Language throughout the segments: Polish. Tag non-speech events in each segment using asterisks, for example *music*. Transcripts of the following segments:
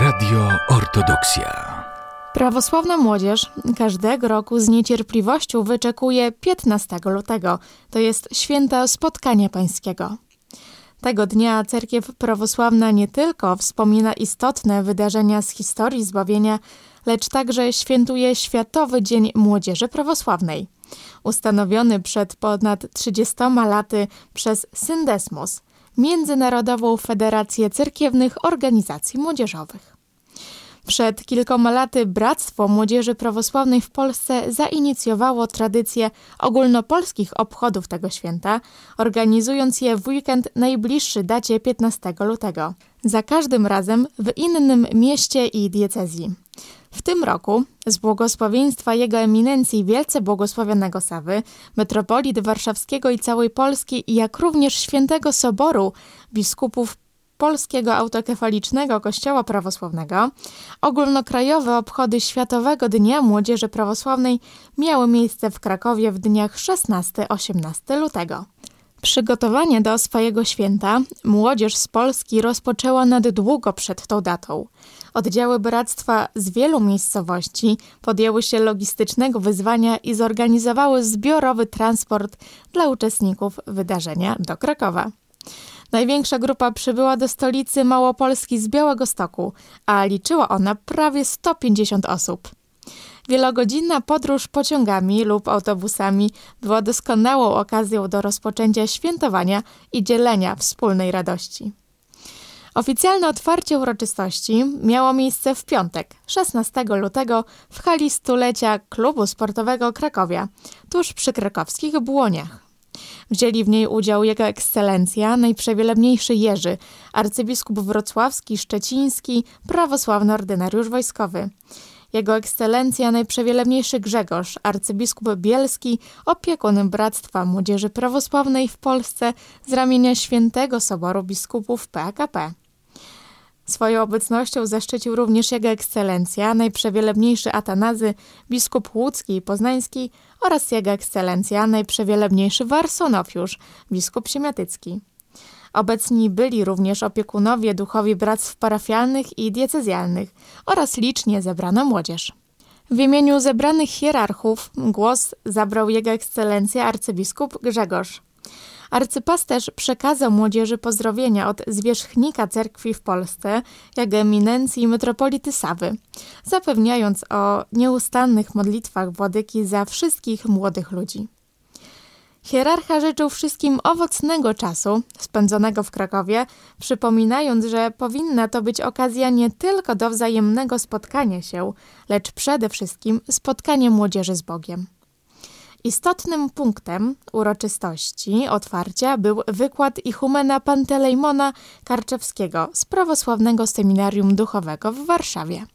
Radio Ortodoksja. Prawosławna młodzież każdego roku z niecierpliwością wyczekuje 15 lutego, to jest święta spotkania pańskiego. Tego dnia cerkiew prawosławna nie tylko wspomina istotne wydarzenia z historii zbawienia, lecz także świętuje Światowy Dzień Młodzieży Prawosławnej, ustanowiony przed ponad 30 laty przez Syndesmos, Międzynarodową Federację Cerkiewnych Organizacji Młodzieżowych. Przed kilkoma laty Bractwo Młodzieży Prawosławnej w Polsce zainicjowało tradycję ogólnopolskich obchodów tego święta, organizując je w weekend najbliższy dacie 15 lutego. Za każdym razem w innym mieście i diecezji. W tym roku z błogosławieństwa Jego Eminencji Wielce Błogosławionego Sawy, metropolit warszawskiego i całej Polski, jak również Świętego Soboru biskupów Polskiego Autokefalicznego Kościoła Prawosławnego, ogólnokrajowe obchody Światowego Dnia Młodzieży Prawosławnej miały miejsce w Krakowie w dniach 16-18 lutego. Przygotowanie do swojego święta młodzież z Polski rozpoczęła nad długo przed tą datą. Oddziały bractwa z wielu miejscowości podjęły się logistycznego wyzwania i zorganizowały zbiorowy transport dla uczestników wydarzenia do Krakowa. Największa grupa przybyła do stolicy Małopolski z Białego Stoku, a liczyła ona prawie 150 osób. Wielogodzinna podróż pociągami lub autobusami była doskonałą okazją do rozpoczęcia świętowania i dzielenia wspólnej radości. Oficjalne otwarcie uroczystości miało miejsce w piątek, 16 lutego w hali stulecia Klubu Sportowego Krakowia, tuż przy krakowskich Błoniach. Wzięli w niej udział Jego Ekscelencja, najprzewielebniejszy Jerzy, arcybiskup wrocławski, szczeciński, prawosławny ordynariusz wojskowy. Jego Ekscelencja najprzewielebniejszy Grzegorz, arcybiskup bielski, opiekun Bractwa Młodzieży Prawosławnej w Polsce z ramienia Świętego Soboru Biskupów PKP. Swoją zaszczycił również Jego Ekscelencja, najprzewielebniejszy Atanazy, biskup łódzki i poznański oraz Jego Ekscelencja, najprzewielebniejszy Warsonofiusz, biskup siemiatycki. Obecni byli również opiekunowie duchowi bractw parafialnych i diecezjalnych oraz licznie zebrana młodzież. W imieniu zebranych hierarchów głos zabrał Jego Ekscelencja arcybiskup Grzegorz. Arcypasterz przekazał młodzieży pozdrowienia od zwierzchnika cerkwi w Polsce, jak eminencji metropolity Sawy, zapewniając o nieustannych modlitwach władyki za wszystkich młodych ludzi. Hierarcha życzył wszystkim owocnego czasu spędzonego w Krakowie, przypominając, że powinna to być okazja nie tylko do wzajemnego spotkania się, lecz przede wszystkim spotkania młodzieży z Bogiem. Istotnym punktem uroczystości otwarcia był wykład Ichumena Pantelejmona Karczewskiego z prawosławnego seminarium duchowego w Warszawie.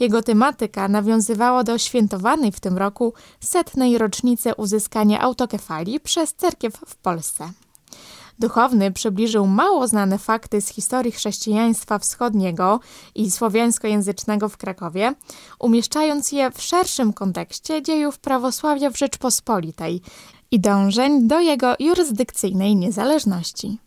Jego tematyka nawiązywała do świętowanej w tym roku setnej rocznicy uzyskania autokefalii przez cerkiew w Polsce. Duchowny przybliżył mało znane fakty z historii chrześcijaństwa wschodniego i słowiańskojęzycznego w Krakowie, umieszczając je w szerszym kontekście dziejów prawosławia w Rzeczpospolitej i dążeń do jego jurysdykcyjnej niezależności.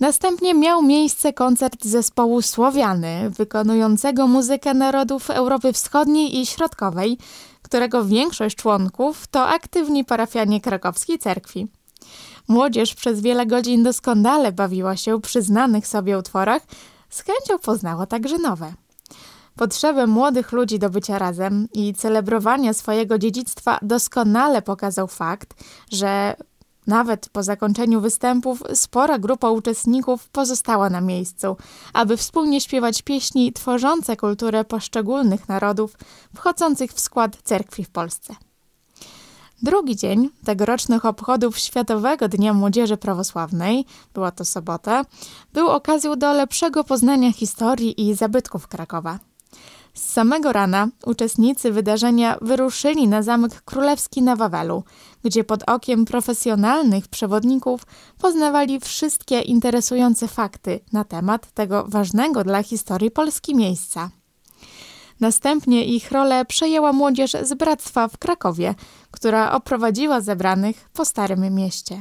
Następnie miał miejsce koncert zespołu Słowiany, wykonującego muzykę narodów Europy Wschodniej i Środkowej, którego większość członków to aktywni parafianie krakowskiej cerkwi. Młodzież przez wiele godzin doskonale bawiła się przy znanych sobie utworach, z chęcią poznała także nowe. Potrzebę młodych ludzi do bycia razem i celebrowania swojego dziedzictwa doskonale pokazał fakt, że nawet po zakończeniu występów spora grupa uczestników pozostała na miejscu, aby wspólnie śpiewać pieśni tworzące kulturę poszczególnych narodów wchodzących w skład cerkwi w Polsce. Drugi dzień tegorocznych obchodów Światowego Dnia Młodzieży Prawosławnej, była to sobota, był okazją do lepszego poznania historii i zabytków Krakowa. Z samego rana uczestnicy wydarzenia wyruszyli na Zamek Królewski na Wawelu, gdzie pod okiem profesjonalnych przewodników poznawali wszystkie interesujące fakty na temat tego ważnego dla historii Polski miejsca. Następnie ich rolę przejęła młodzież z bractwa w Krakowie, która oprowadziła zebranych po Starym Mieście.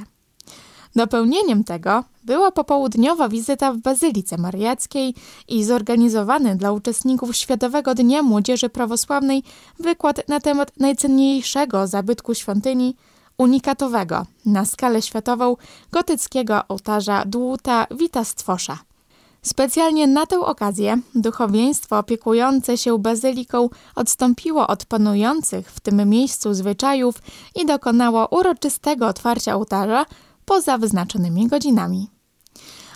Dopełnieniem tego była popołudniowa wizyta w Bazylice Mariackiej i zorganizowany dla uczestników Światowego Dnia Młodzieży Prawosławnej wykład na temat najcenniejszego zabytku świątyni, unikatowego na skalę światową gotyckiego ołtarza Dłuta Wita Stwosza. Specjalnie na tę okazję duchowieństwo opiekujące się bazyliką odstąpiło od panujących w tym miejscu zwyczajów i dokonało uroczystego otwarcia ołtarza poza wyznaczonymi godzinami.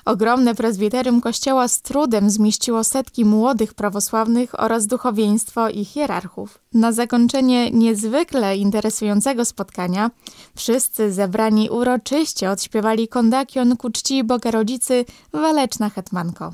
Ogromne prezbiterium kościoła z trudem zmieściło setki młodych prawosławnych oraz duchowieństwo i hierarchów. Na zakończenie niezwykle interesującego spotkania wszyscy zebrani uroczyście odśpiewali kondakion ku czci Boga Rodzicy Waleczna Hetmanko.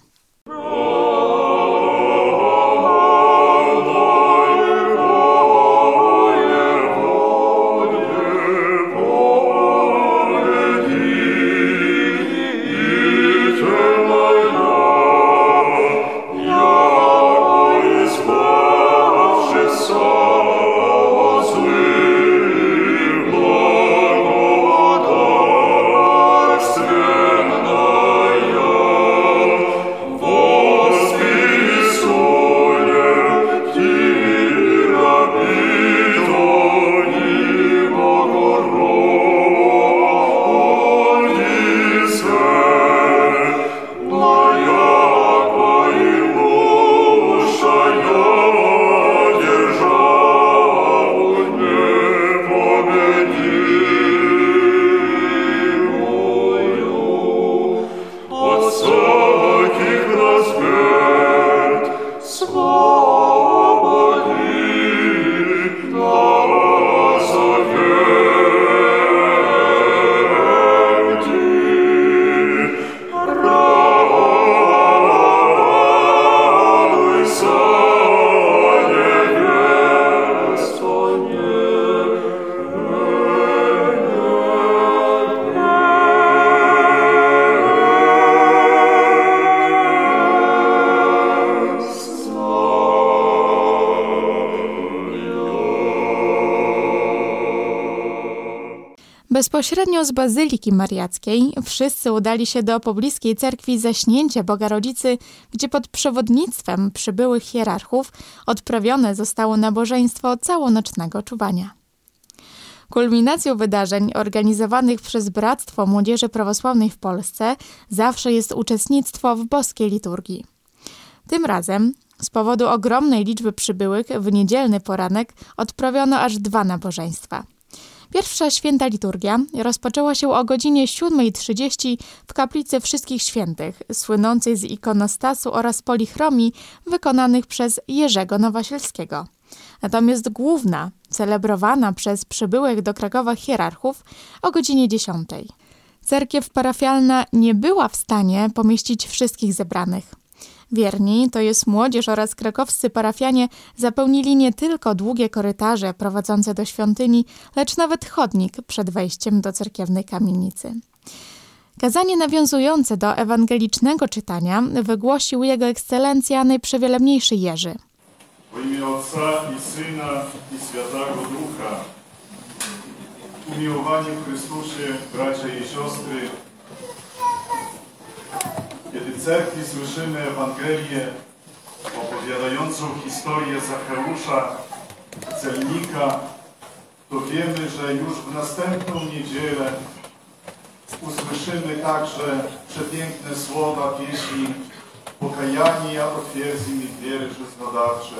Bezpośrednio z Bazyliki Mariackiej wszyscy udali się do pobliskiej cerkwi Zaśnięcia Boga Rodzicy, gdzie pod przewodnictwem przybyłych hierarchów odprawione zostało nabożeństwo całonocznego czuwania. Kulminacją wydarzeń organizowanych przez Bractwo Młodzieży Prawosławnej w Polsce zawsze jest uczestnictwo w boskiej liturgii. Tym razem, z powodu ogromnej liczby przybyłych, w niedzielny poranek odprawiono aż dwa nabożeństwa – Pierwsza święta liturgia rozpoczęła się o godzinie 7.30 w kaplicy Wszystkich Świętych, słynącej z ikonostasu oraz polichromii wykonanych przez Jerzego Nowosielskiego. Natomiast główna, celebrowana przez przybyłych do Krakowa hierarchów o godzinie 10. Cerkiew parafialna nie była w stanie pomieścić wszystkich zebranych. Wierni, to jest młodzież oraz krakowscy parafianie, zapełnili nie tylko długie korytarze prowadzące do świątyni, lecz nawet chodnik przed wejściem do cerkiewnej kamienicy. Kazanie nawiązujące do ewangelicznego czytania wygłosił jego ekscelencja najprzewielebniejszy Jerzy. W imię Ojca i Syna i Świętego Ducha. Umiłowani w Chrystusie, bracia i siostry, kiedy w cerkwi słyszymy Ewangelię opowiadającą historię Zacheusza, celnika, to wiemy, że już w następną niedzielę usłyszymy także przepiękne słowa pieśni Pokajanie otwierdzi mi wiery żyznodawcze.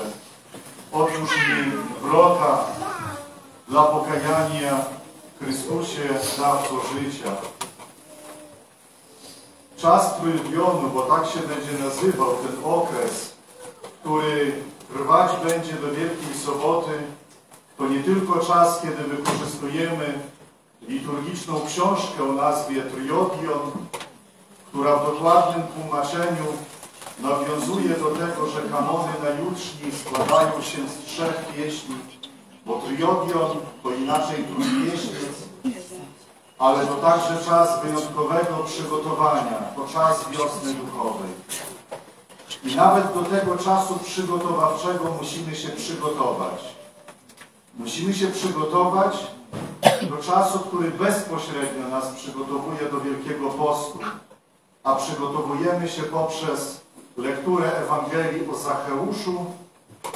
Otwórz mi wrota dla pokajania Chrystusie dawco życia. Czas trójbionu, bo tak się będzie nazywał ten okres, który trwać będzie do Wielkiej Soboty, to nie tylko czas, kiedy wykorzystujemy liturgiczną książkę o nazwie Triogion, która w dokładnym tłumaczeniu nawiązuje do tego, że kanony najuczni składają się z trzech pieśni, bo Triogion to inaczej trójpieśniec, ale to także czas wyjątkowego przygotowania, to czas wiosny duchowej. I nawet do tego czasu przygotowawczego musimy się przygotować. Musimy się przygotować do czasu, który bezpośrednio nas przygotowuje do Wielkiego Postu, a przygotowujemy się poprzez lekturę Ewangelii o Zacheuszu,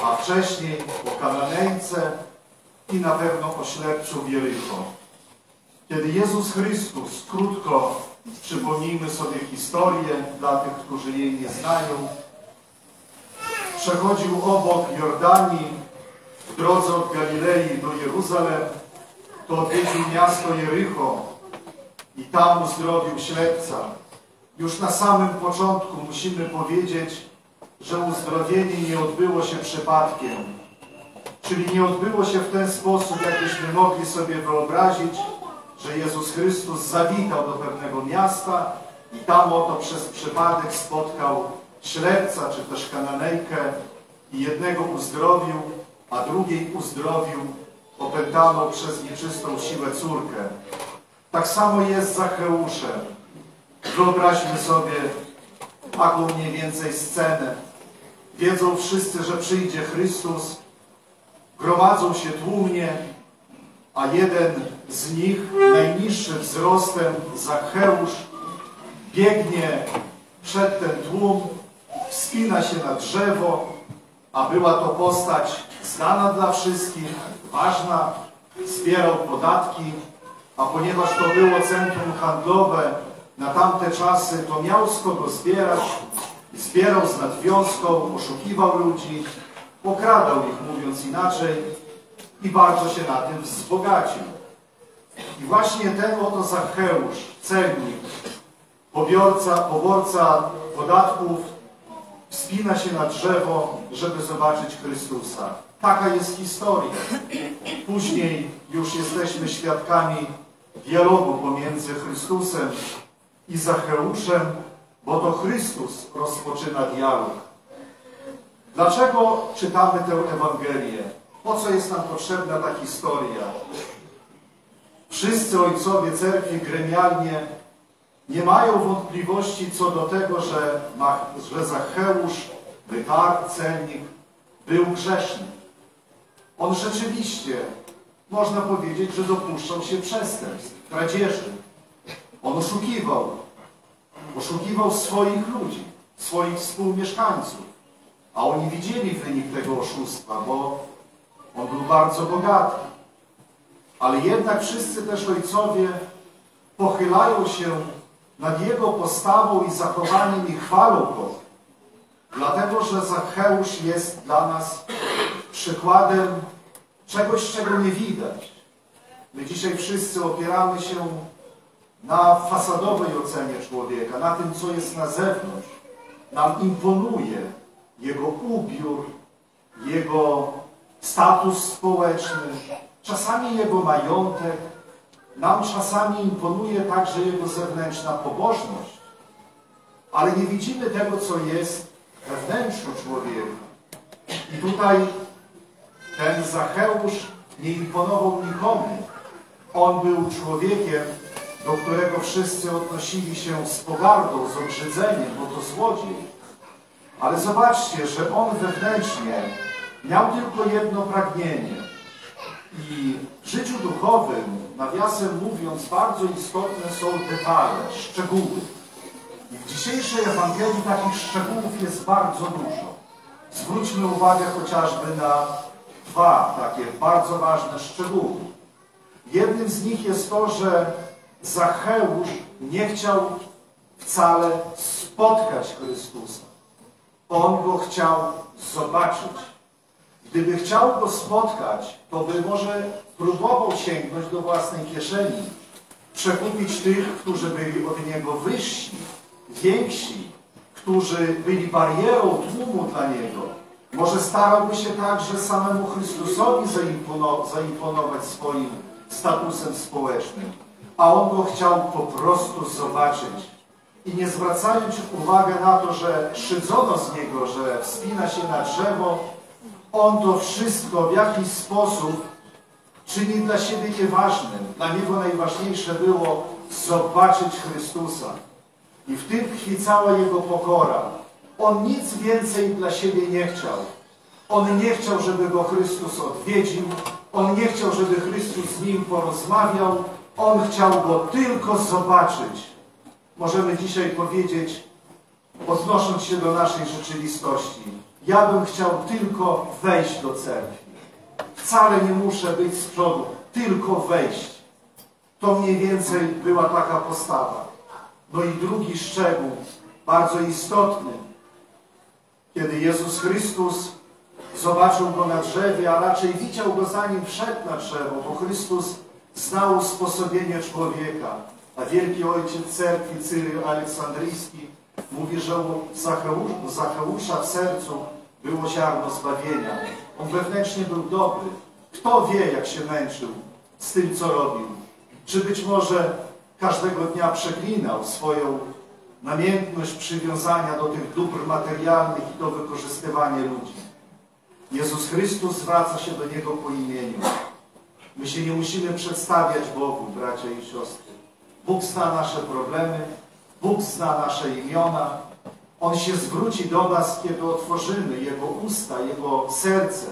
a wcześniej o Kananejce i na pewno o ślepcu w. Kiedy Jezus Chrystus, krótko przypomnijmy sobie historię dla tych, którzy jej nie znają, przechodził obok Jordanii w drodze od Galilei do Jeruzalem, to odwiedził miasto Jericho i tam uzdrowił ślepca. Już na samym początku musimy powiedzieć, że uzdrowienie nie odbyło się przypadkiem. Czyli nie odbyło się w ten sposób, jakbyśmy mogli sobie wyobrazić, że Jezus Chrystus zawitał do pewnego miasta i tam oto przez przypadek spotkał ślepca, czy też kananejkę i jednego uzdrowił, a drugiej uzdrowił opętaną przez nieczystą siłę córkę. Tak samo jest z Zacheuszem. Wyobraźmy sobie taką mniej więcej scenę. Wiedzą wszyscy, że przyjdzie Chrystus, gromadzą się tłumnie, a jeden z nich, najniższy wzrostem, Zacheusz, biegnie przed ten tłum, wspina się na drzewo, a była to postać znana dla wszystkich, ważna, zbierał podatki, a ponieważ to było centrum handlowe na tamte czasy, to miał z kogo zbierać, zbierał z nadwiązką, oszukiwał ludzi, okradał ich, mówiąc inaczej, i bardzo się na tym wzbogacił. I właśnie ten oto Zacheusz, celnik, pobiorca, poborca podatków, wspina się na drzewo, żeby zobaczyć Chrystusa. Taka jest historia. Później już jesteśmy świadkami dialogu pomiędzy Chrystusem i Zacheuszem, bo to Chrystus rozpoczyna dialog. Dlaczego czytamy tę Ewangelię? Po co jest nam potrzebna ta historia? Wszyscy ojcowie cerkwi gremialnie nie mają wątpliwości co do tego, że, że Zacheusz, bytar, celnik, był grzeszny. On rzeczywiście, można powiedzieć, że dopuszczał się przestępstw, kradzieży. On oszukiwał. Oszukiwał swoich ludzi, swoich współmieszkańców. A oni widzieli wynik tego oszustwa, bo on był bardzo bogaty. Ale jednak wszyscy też ojcowie pochylają się nad jego postawą i zachowaniem i chwalą go. Dlatego, że Zacheusz jest dla nas przykładem czegoś, czego nie widać. My dzisiaj wszyscy opieramy się na fasadowej ocenie człowieka, na tym, co jest na zewnątrz. Nam imponuje jego ubiór, jego status społeczny, czasami jego majątek, nam czasami imponuje także jego zewnętrzna pobożność, ale nie widzimy tego, co jest we wnętrzu człowieka. I tutaj ten Zacheusz nie imponował nikomu. On był człowiekiem, do którego wszyscy odnosili się z pogardą, z obrzydzeniem, bo to złodziej. Ale zobaczcie, że on wewnętrznie miał tylko jedno pragnienie. I w życiu duchowym, nawiasem mówiąc, bardzo istotne są detale, szczegóły. I w dzisiejszej Ewangelii takich szczegółów jest bardzo dużo. Zwróćmy uwagę chociażby na dwa takie bardzo ważne szczegóły. Jednym z nich jest to, że Zacheusz nie chciał wcale spotkać Chrystusa. On go chciał zobaczyć. Gdyby chciał go spotkać, to by może próbował sięgnąć do własnej kieszeni, przekupić tych, którzy byli od niego wyżsi, więksi, którzy byli barierą tłumu dla niego. Może starałby się także samemu Chrystusowi zaimponować swoim statusem społecznym, a on go chciał po prostu zobaczyć. I nie zwracając uwagi na to, że szydzono z niego, że wspina się na drzewo, on to wszystko w jakiś sposób czyni dla siebie nieważnym. Dla niego najważniejsze było zobaczyć Chrystusa. I w tym tkwi cała jego pokora. On nic więcej dla siebie nie chciał. On nie chciał, żeby go Chrystus odwiedził. On nie chciał, żeby Chrystus z nim porozmawiał. On chciał go tylko zobaczyć. Możemy dzisiaj powiedzieć, odnosząc się do naszej rzeczywistości, ja bym chciał tylko wejść do cerkwi. Wcale nie muszę być z przodu, tylko wejść. To mniej więcej była taka postawa. No i drugi szczegół, bardzo istotny, kiedy Jezus Chrystus zobaczył go na drzewie, a raczej widział go zanim wszedł na drzewo, bo Chrystus znał usposobienie człowieka. A wielki ojciec cerkwi Cyryl Aleksandryjski mówi, że u Zacheusza w sercu było ziarno zbawienia. On wewnętrznie był dobry. Kto wie, jak się męczył z tym, co robił? Czy być może każdego dnia przeklinał swoją namiętność przywiązania do tych dóbr materialnych i do wykorzystywania ludzi. Jezus Chrystus zwraca się do Niego po imieniu. My się nie musimy przedstawiać Bogu, bracia i siostry. Bóg zna nasze problemy, Bóg zna nasze imiona. On się zwróci do nas, kiedy otworzymy Jego usta, Jego serce,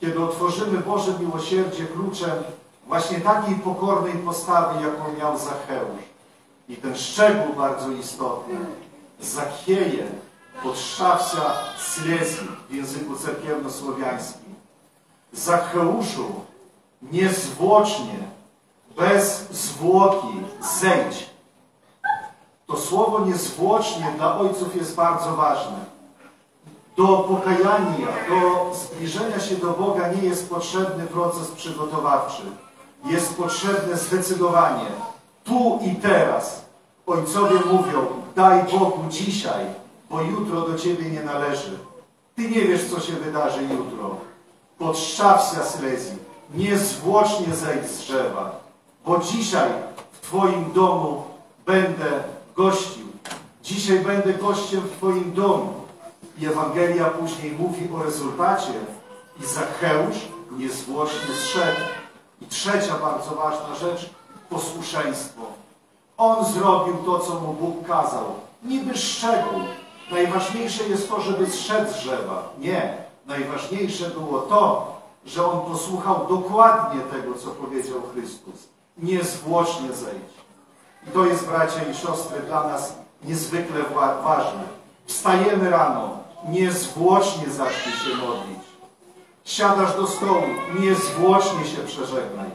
kiedy otworzymy Boże miłosierdzie kluczem właśnie takiej pokornej postawy, jaką miał Zacheusz. I ten szczegół bardzo istotny. Zachieje podszczawca Silesii w języku cerkiewno-słowiańskim. Zacheuszu niezwłocznie, bez zwłoki zejdź. To słowo niezwłocznie dla ojców jest bardzo ważne. Do pokajania, do zbliżenia się do Boga nie jest potrzebny proces przygotowawczy jest potrzebne zdecydowanie. Tu i teraz. Ojcowie mówią, daj Bogu dzisiaj, bo jutro do Ciebie nie należy. Ty nie wiesz, co się wydarzy jutro. Podszczawcia Silesii, niezwłocznie zejdź z drzewa, bo dzisiaj w Twoim domu będę gościł. Dzisiaj będę gościem w Twoim domu. I Ewangelia później mówi o rezultacie. I Zacheusz niezwłocznie zszedł i trzecia bardzo ważna rzecz, posłuszeństwo. On zrobił to, co mu Bóg kazał. Niby szczegół. Najważniejsze jest to, żeby zszedł z drzewa. Nie. Najważniejsze było to, że on posłuchał dokładnie tego, co powiedział Chrystus. Niezwłocznie zejdź. I to jest, bracia i siostry, dla nas niezwykle ważne. Wstajemy rano, niezwłocznie zacznij się modlić. Siadasz do stołu, niezwłocznie się przeżegnaj.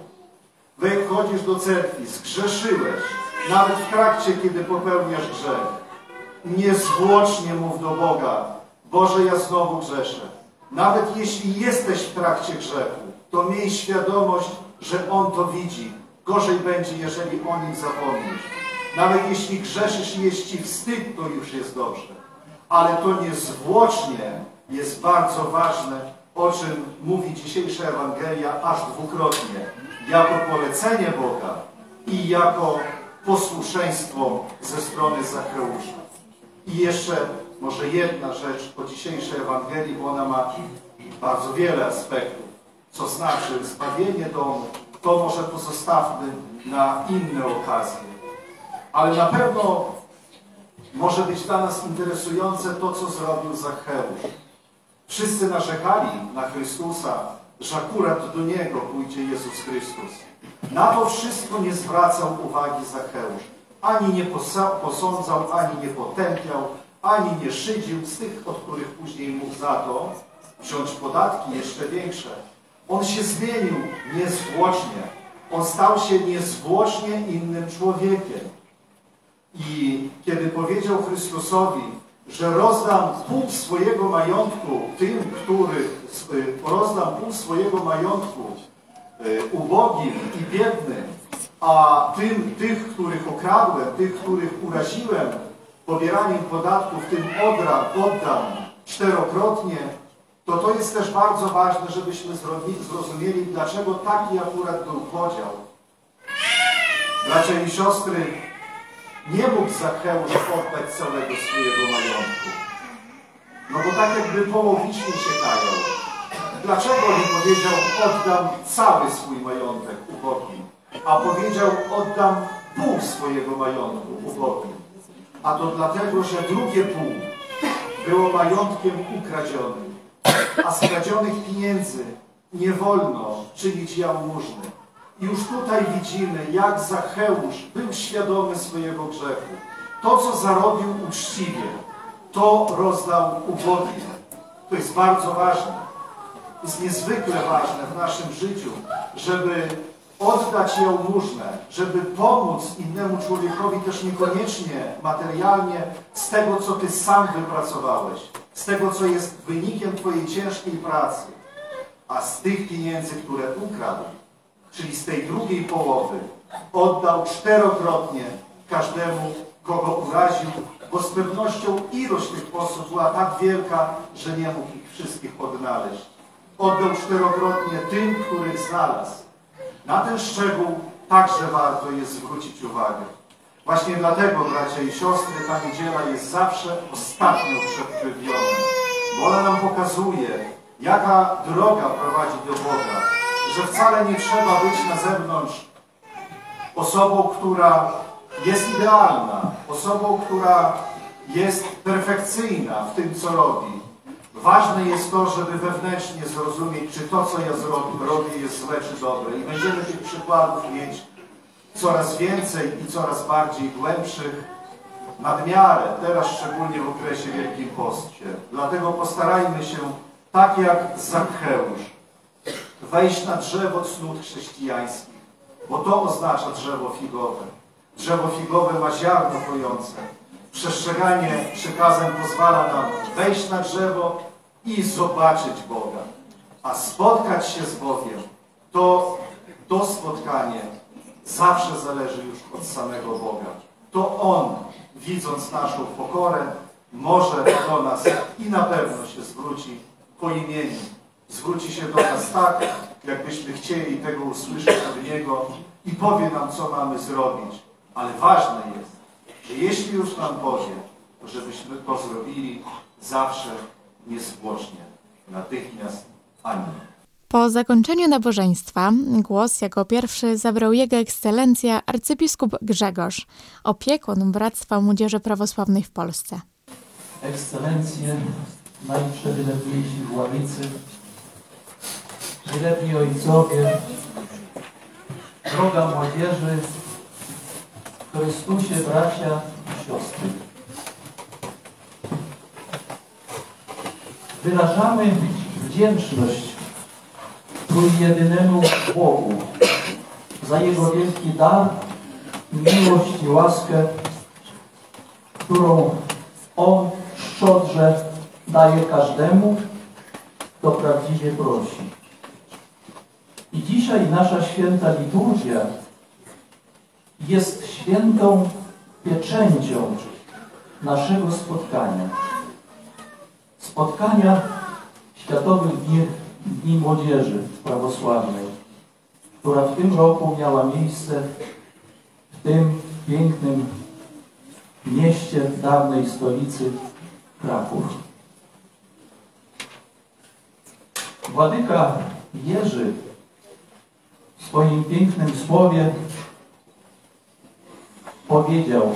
Wychodzisz do cerkwi, zgrzeszyłeś, nawet w trakcie, kiedy popełniasz grzech. Niezwłocznie mów do Boga, Boże, ja znowu grzeszę. Nawet jeśli jesteś w trakcie grzechu, to miej świadomość, że On to widzi. Gorzej będzie, jeżeli o Nim zapomnisz. Nawet jeśli grzeszysz i jest wstyd, to już jest dobrze. Ale to niezwłocznie jest bardzo ważne, o czym mówi dzisiejsza Ewangelia aż dwukrotnie. Jako polecenie Boga i jako posłuszeństwo ze strony Zacheusza. I jeszcze może jedna rzecz o dzisiejszej Ewangelii, bo ona ma bardzo wiele aspektów. Co znaczy zbawienie domu, to może pozostawmy na inne okazje. Ale na pewno może być dla nas interesujące to, co zrobił Zacheusz. Wszyscy narzekali na Chrystusa, że akurat do Niego pójdzie Jezus Chrystus. Na to wszystko nie zwracał uwagi Zacheusz. Ani nie posądzał, ani nie potępiał, ani nie szydził z tych, od których później mógł za to wziąć podatki jeszcze większe. On się zmienił niezwłocznie. On stał się niezwłocznie innym człowiekiem. I kiedy powiedział Chrystusowi, że rozdam pół swojego majątku tym, których rozdam pół swojego majątku y, ubogim i biednym, a tym, tych, których okradłem, tych, których uraziłem pobieraniem podatków, tym oddam czterokrotnie, to to jest też bardzo ważne, żebyśmy zrozumieli, dlaczego taki akurat był podział. Bracia i siostry, nie mógł Zacheusz oddać całego swojego majątku. No bo tak jakby połowicznie się kajał. Dlaczego nie powiedział, oddam cały swój majątek ubogim, a powiedział, oddam pół swojego majątku ubogim. A to dlatego, że drugie pół było majątkiem ukradzionym, a skradzionych pieniędzy nie wolno czynić jałmużny. Już tutaj widzimy, jak Zacheusz był świadomy swojego grzechu. To, co zarobił uczciwie, to rozdał ubogim. To jest bardzo ważne. Jest niezwykle ważne w naszym życiu, żeby oddać jałmużnę, żeby pomóc innemu człowiekowi też niekoniecznie materialnie z tego, co Ty sam wypracowałeś, z tego, co jest wynikiem Twojej ciężkiej pracy, a z tych pieniędzy, które ukradł, czyli z tej drugiej połowy, oddał czterokrotnie każdemu, kogo uraził, bo z pewnością ilość tych osób była tak wielka, że nie mógł ich wszystkich odnaleźć. Oddał czterokrotnie tym, których znalazł. Na ten szczegół także warto jest zwrócić uwagę. Właśnie dlatego, bracia i siostry, ta niedziela jest zawsze ostatnią przed Trybionem, bo ona nam pokazuje, jaka droga prowadzi do Boga, że wcale nie trzeba być na zewnątrz osobą, która jest idealna, osobą, która jest perfekcyjna w tym, co robi. Ważne jest to, żeby wewnętrznie zrozumieć, czy to, co ja robię, jest złe czy dobre. I będziemy tych przykładów mieć coraz więcej i coraz bardziej głębszych, nadmiarę, teraz szczególnie w okresie Wielkim Postcie. Dlatego postarajmy się, tak jak Zakheusz, wejść na drzewo cnót chrześcijańskich, bo to oznacza drzewo figowe. Drzewo figowe ma ziarno pojące. Przestrzeganie przykazań pozwala nam wejść na drzewo i zobaczyć Boga. A spotkać się z Bogiem, to to spotkanie zawsze zależy już od samego Boga. To On, widząc naszą pokorę, może do nas i na pewno się zwróci po imieniu. Zwróci się do nas tak, jakbyśmy chcieli tego usłyszeć od Niego i powie nam, co mamy zrobić. Ale ważne jest, że jeśli już nam powie, to żebyśmy to zrobili zawsze niezwłocznie, natychmiast. Amen. Po zakończeniu nabożeństwa głos jako pierwszy zabrał Jego Ekscelencja arcybiskup Grzegorz, opiekun Bractwa Młodzieży Prawosławnej w Polsce. Ekscelencje, najprzewilebliejsi władnicy, wielebni ojcowie, droga młodzieży, Chrystusie bracia i siostry. Wyrażamy wdzięczność trójjedynemu Bogu za Jego wielki dar, miłość i łaskę, którą On szczodrze daje każdemu, kto prawdziwie prosi. I dzisiaj nasza święta liturgia jest świętą pieczęcią naszego spotkania. Spotkania Światowych Dni, Dni Młodzieży Prawosławnej, która w tym roku miała miejsce w tym pięknym mieście dawnej stolicy Kraków. Władyka Jerzy w swoim pięknym słowie powiedział,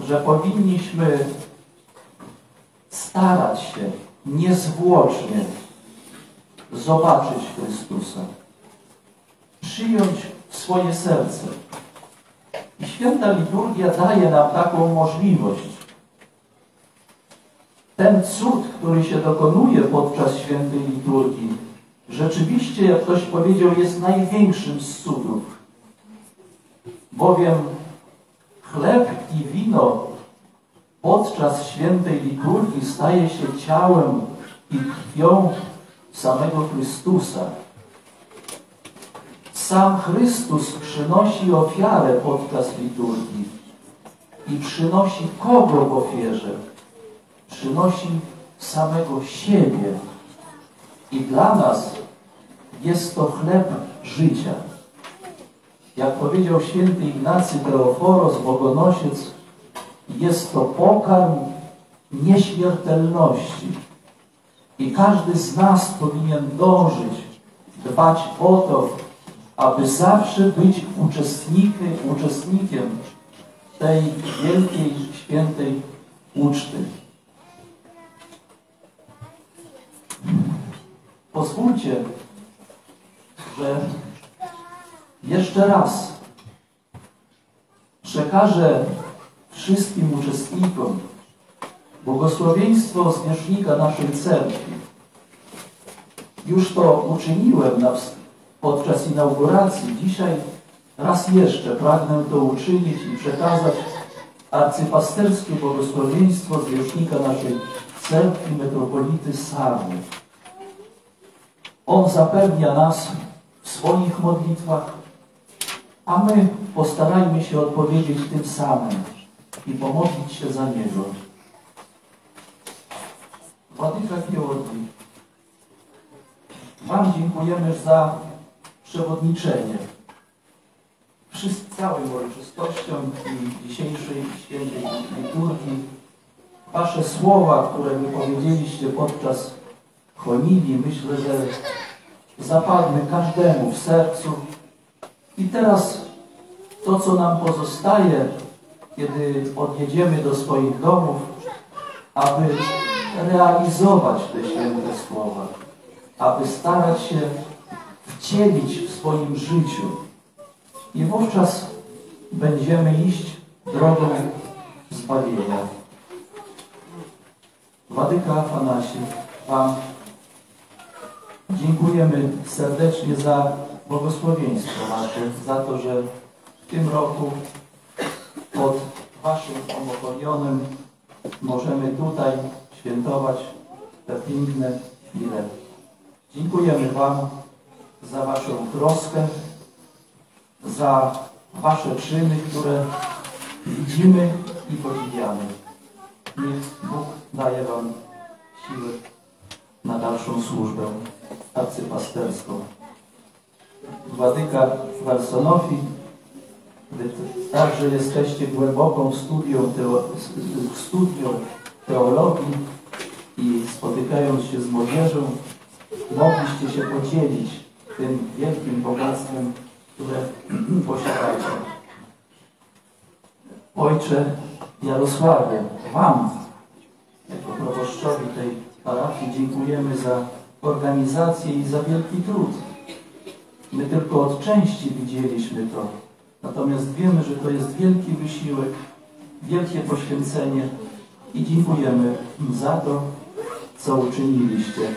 że powinniśmy starać się niezwłocznie zobaczyć Chrystusa, przyjąć swoje serce. I święta liturgia daje nam taką możliwość. Ten cud, który się dokonuje podczas świętej liturgii, rzeczywiście, jak ktoś powiedział, jest największym z cudów. Bowiem chleb i wino podczas świętej liturgii staje się ciałem i krwią samego Chrystusa. Sam Chrystus przynosi ofiarę podczas liturgii i przynosi kogo w ofierze? Przynosi samego siebie. I dla nas jest to chleb życia. Jak powiedział święty Ignacy Teoforos, Bogonosiec, jest to pokarm nieśmiertelności. I każdy z nas powinien dążyć, dbać o to, aby zawsze być uczestnikiem, uczestnikiem tej wielkiej, świętej uczty. pozwólcie, że jeszcze raz przekażę wszystkim uczestnikom błogosławieństwo zwierzchnika naszej cerkwi. Już to uczyniłem na, podczas inauguracji. Dzisiaj raz jeszcze pragnę to uczynić i przekazać arcypasterskie błogosławieństwo zwierzchnika naszej cerkwi metropolity Sarny. On zapewnia nas w swoich modlitwach, a my postarajmy się odpowiedzieć tym samym i pomodlić się za Niego. Władyka Georgii, Wam dziękujemy za przewodniczenie. Wszyscy, całym uroczystościom i dzisiejszej świętej liturgii. Wasze słowa, które wypowiedzieliście podczas honili, myślę, że zapadły każdemu w sercu. I teraz to, co nam pozostaje, kiedy odjedziemy do swoich domów, aby realizować te święte słowa, aby starać się wcielić w swoim życiu. I wówczas będziemy iść drogą zbawienia. Wadyka Afanasie, Wam dziękujemy serdecznie za błogosławieństwo Wasze, za to, że w tym roku pod Waszym omokonionem możemy tutaj świętować te piękne chwile. Dziękujemy Wam za Waszą troskę, za Wasze czyny, które widzimy i podziwiamy. Niech Bóg daje Wam siły na dalszą służbę arcypasterską. Władyka Warsonofi, także jesteście głęboką studią, teo, studią teologii i spotykając się z młodzieżą, mogliście się podzielić tym wielkim bogactwem, które *clears throat* posiadacie. Ojcze Jarosławie, Wam, jako proboszczowi tej parafii, dziękujemy za organizację i za wielki trud. My tylko od części widzieliśmy to, natomiast wiemy, że to jest wielki wysiłek, wielkie poświęcenie i dziękujemy za to, co uczyniliście.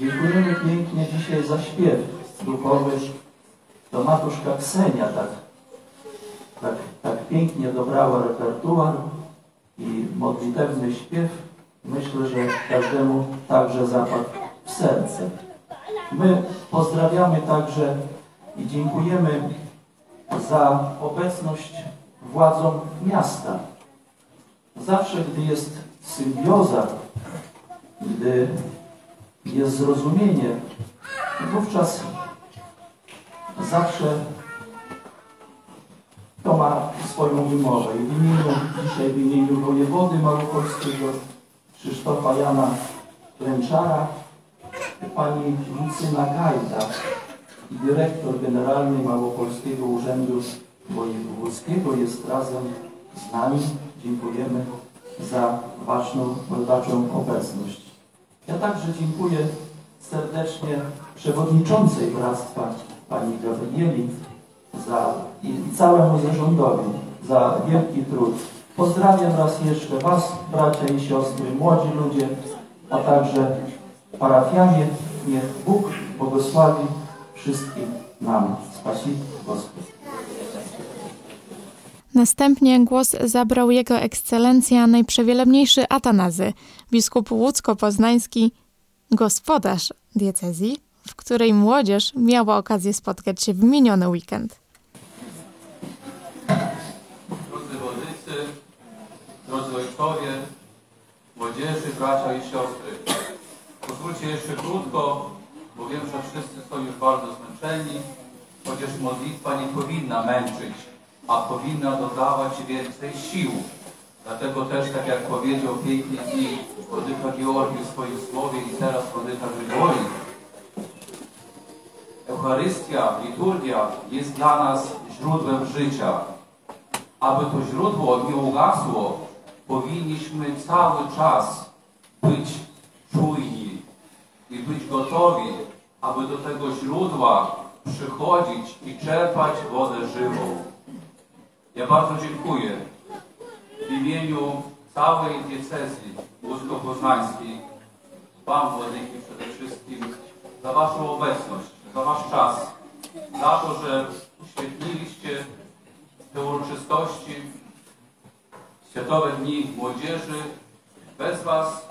Dziękujemy pięknie dzisiaj za śpiew duchowy. To matuszka Ksenia tak, tak, tak pięknie dobrała repertuar i modlitewny śpiew. Myślę, że każdemu także zapadł w serce. My pozdrawiamy także i dziękujemy za obecność władzom miasta. Zawsze, gdy jest symbioza, gdy jest zrozumienie, wówczas zawsze to ma swoją wymowę. I w imieniu, dzisiaj w imieniu wojewody małopolskiego Krzysztofa Jana Klęczara, pani Lucyna Gajda i dyrektor generalny Małopolskiego Urzędu Wojewódzkiego jest razem z nami. Dziękujemy za waszą, waszą obecność. Ja także dziękuję serdecznie przewodniczącej Bractwa pani Gabrieli za, i całemu zarządowi za wielki trud. Pozdrawiam raz jeszcze Was, bracia i siostry, młodzi ludzie, a także parafianie. Niech Bóg błogosławi wszystkim nam. Spasi Gospod. Następnie głos zabrał jego ekscelencja najprzewielebniejszy Atanazy, biskup łódzko-poznański, gospodarz diecezji, w której młodzież miała okazję spotkać się w miniony weekend. Drodzy wodnicy, drodzy ojcowie, młodzieży, bracia i siostry. Pozwólcie jeszcze krótko, bo wiem, że wszyscy są już bardzo zmęczeni, chociaż modlitwa nie powinna męczyć, a powinna dodawać więcej sił. Dlatego też, tak jak powiedział pięknie i Włodyka Georgi w swoim słowie i teraz Włodyka Grygori, Eucharystia, liturgia jest dla nas źródłem życia. Aby to źródło nie ugasło, powinniśmy cały czas być i być gotowi aby do tego źródła przychodzić i czerpać wodę żywą. Ja bardzo dziękuję w imieniu całej diecezji łódzko-poznańskiej, Wam Władyki przede wszystkim, za Waszą obecność, za Wasz czas, za to, że uświetniliście te uroczystości Światowe Dni Młodzieży. Bez Was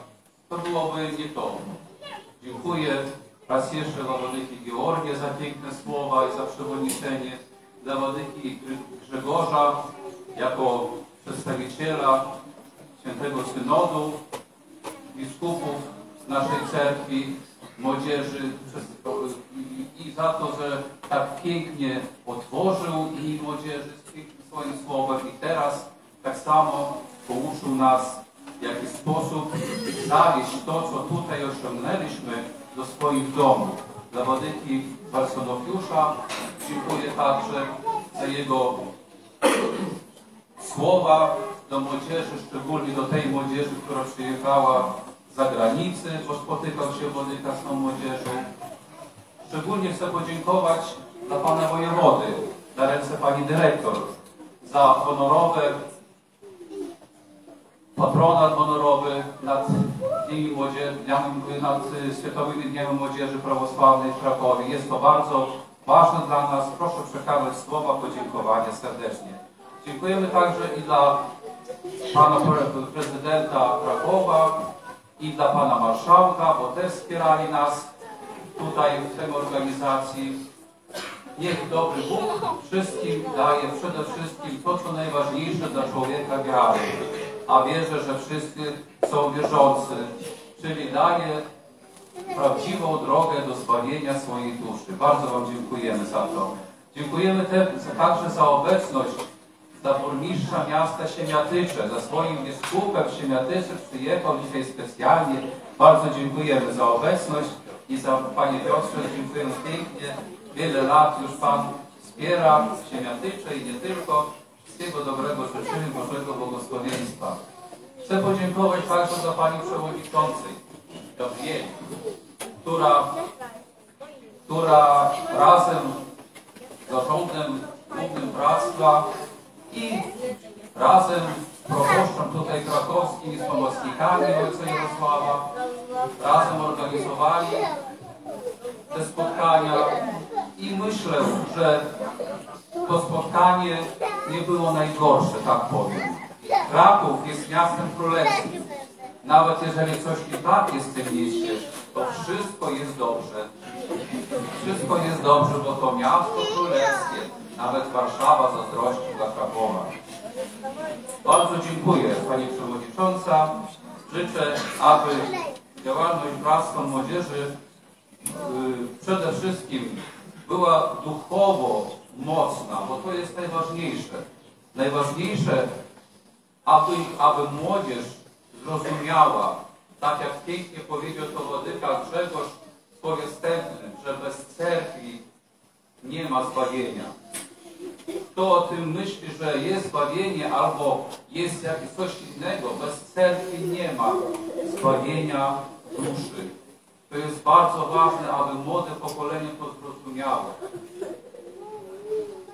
to byłoby nie to. Dziękuję raz jeszcze dla Władyki Georgia za piękne słowa i za przewodniczenie, dla Władyki Grzegorza jako przedstawiciela Świętego Synodu, biskupów z naszej cerkwi, młodzieży i, za to, że tak pięknie otworzył i młodzieży z pięknym swoim słowem i teraz tak samo pouczył nas, w jaki sposób zawieść to, co tutaj osiągnęliśmy do domów. Dla Wadyki Barsonofiusza dziękuję także za jego słowa do młodzieży, szczególnie do tej młodzieży, która przyjechała z zagranicy, bo spotykał się Wodyka z tą młodzieżą. Szczególnie chcę podziękować dla Pana Wojewody, na ręce Pani Dyrektor, za honorowe, patronat honorowy nad, dniami młodzieży, nad y, Światowymi Dniami Młodzieży Prawosławnej w Krakowie. Jest to bardzo ważne dla nas. Proszę przekazać słowa podziękowania serdecznie. Dziękujemy także i dla Pana pre- Prezydenta Krakowa i dla Pana Marszałka, bo też wspierali nas tutaj w tej organizacji. Niech dobry Bóg wszystkim daje przede wszystkim to, co najważniejsze dla człowieka wiary. A wierzę, że wszyscy są wierzący, czyli daje prawdziwą drogę do zbawienia swojej duszy. Bardzo Wam dziękujemy za to. Dziękujemy także za obecność za burmistrza miasta Siemiatycze, za swoim biskupem Siemiatycze przyjechał dzisiaj specjalnie. Bardzo dziękujemy za obecność i za Panie Piotrze dziękujemy pięknie. Wiele lat już Pan wspiera Siemiatycze i nie tylko. Wszystkiego dobrego życzymy, Bożego błogosławieństwa. Chcę podziękować także dla Pani Przewodniczącej Gabrieli, która, która razem z zarządem Głównym Bractwa i razem z proboszczem tutaj krakowskim i z pomocnikami Ojca Jarosława razem organizowali te spotkania i myślę, że to spotkanie nie było najgorsze, tak powiem. Kraków jest miastem królewskim. Nawet jeżeli coś nie tak jest w tym mieście, to wszystko jest dobrze. Wszystko jest dobrze, bo to miasto królewskie. Nawet Warszawa zazdrości dla Krakowa. Bardzo dziękuję Pani Przewodnicząca. Życzę, aby działalność Bractwa Młodzieży przede wszystkim była duchowo mocna, bo to jest najważniejsze. Najważniejsze, aby, aby młodzież zrozumiała, tak jak pięknie powiedział to Władyka Grzegorz w wstępnym, że bez cerkwi nie ma zbawienia. Kto o tym myśli, że jest zbawienie albo jest jakieś coś innego, bez cerkwi nie ma zbawienia duszy. To jest bardzo ważne, aby młode pokolenie to zrozumiało.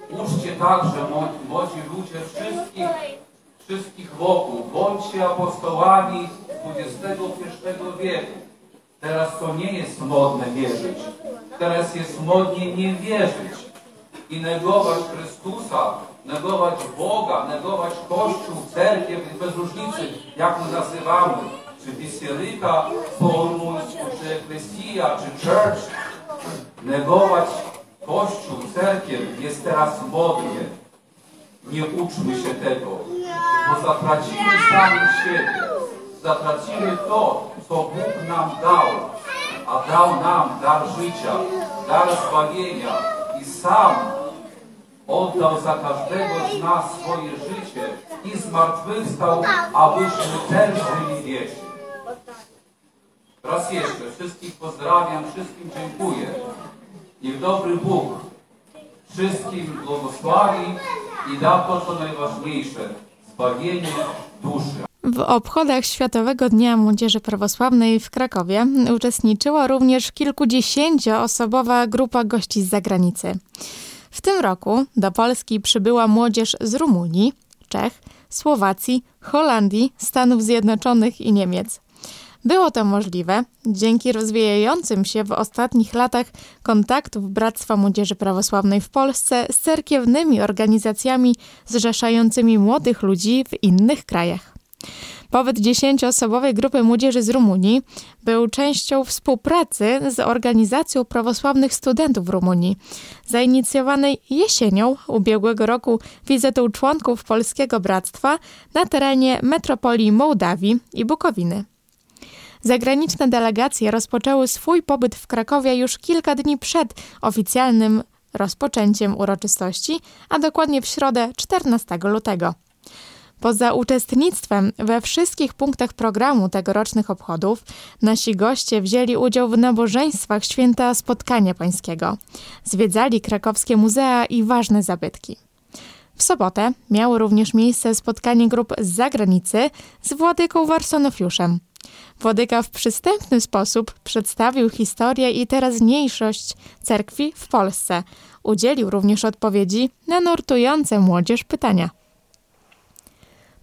Uczcie także, młodzi, ludzie, wszystkich, wszystkich wokół. Bądźcie apostołami XXI wieku. Teraz to nie jest modne wierzyć. Teraz jest modnie nie wierzyć i negować Chrystusa, negować Boga, negować Kościół, cerkiew, bez różnicy, jak my nazywamy, czy Bisieryka, Forum, czy Ecclesia, czy Church. Negować Kościół, cerkiew jest teraz modnie. Nie uczmy się tego, bo zatracimy samych siebie. Zatracimy to, co Bóg nam dał, a dał nam dar życia, dar zbawienia i sam oddał za każdego z nas swoje życie i zmartwychwstał, abyśmy też żyli wiecznie. Raz jeszcze wszystkich pozdrawiam, wszystkim dziękuję. Niech dobry Bóg wszystkim błogosławi i da to, co najważniejsze, zbawienie duszy. W obchodach Światowego Dnia Młodzieży Prawosławnej w Krakowie uczestniczyła również kilkudziesięcioosobowa grupa gości z zagranicy. W tym roku do Polski przybyła młodzież z Rumunii, Czech, Słowacji, Holandii, Stanów Zjednoczonych i Niemiec. Było to możliwe dzięki rozwijającym się w ostatnich latach kontaktów Bractwa Młodzieży Prawosławnej w Polsce z cerkiewnymi organizacjami zrzeszającymi młodych ludzi w innych krajach. Pobyt dziesięcioosobowej grupy młodzieży z Rumunii był częścią współpracy z Organizacją Prawosławnych Studentów Rumunii, zainicjowanej jesienią ubiegłego roku wizytą członków Polskiego Bractwa na terenie metropolii Mołdawii i Bukowiny. Zagraniczne delegacje rozpoczęły swój pobyt w Krakowie już kilka dni przed oficjalnym rozpoczęciem uroczystości, a dokładnie w środę 14 lutego. Poza uczestnictwem we wszystkich punktach programu tegorocznych obchodów, nasi goście wzięli udział w nabożeństwach święta Spotkania Pańskiego. Zwiedzali krakowskie muzea i ważne zabytki. W sobotę miało również miejsce spotkanie grup z zagranicy z Władyką Warsonofiuszem. Władyka w przystępny sposób przedstawił historię i teraźniejszość cerkwi w Polsce. Udzielił również odpowiedzi na nurtujące młodzież pytania.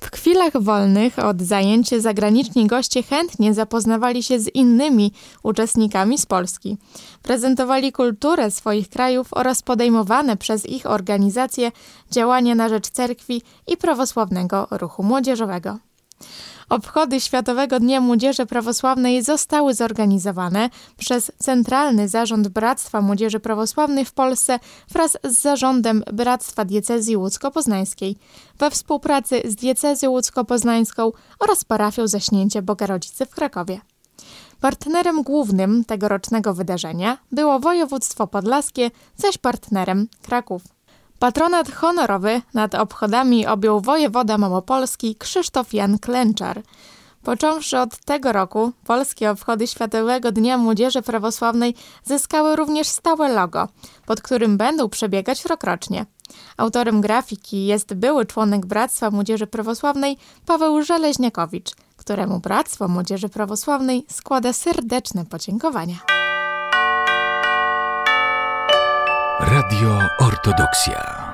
W chwilach wolnych od zajęć zagraniczni goście chętnie zapoznawali się z innymi uczestnikami z Polski. Prezentowali kulturę swoich krajów oraz podejmowane przez ich organizacje działania na rzecz cerkwi i prawosławnego ruchu młodzieżowego. Obchody Światowego Dnia Młodzieży Prawosławnej zostały zorganizowane przez Centralny Zarząd Bractwa Młodzieży Prawosławnej w Polsce wraz z Zarządem Bractwa Diecezji Łódzko-Poznańskiej we współpracy z Diecezją Łódzko-Poznańską oraz parafią Zaśnięcie Bogarodzicy w Krakowie. Partnerem głównym tegorocznego wydarzenia było województwo podlaskie, zaś partnerem Kraków. Patronat honorowy nad obchodami objął wojewoda małopolski Krzysztof Jan Klęczar. Począwszy od tego roku, polskie obchody Światowego Dnia Młodzieży Prawosławnej zyskały również stałe logo, pod którym będą przebiegać rokrocznie. Autorem grafiki jest były członek Bractwa Młodzieży Prawosławnej Paweł Żeleźniakowicz, któremu Bractwo Młodzieży Prawosławnej składa serdeczne podziękowania. Radio Ortodoksja.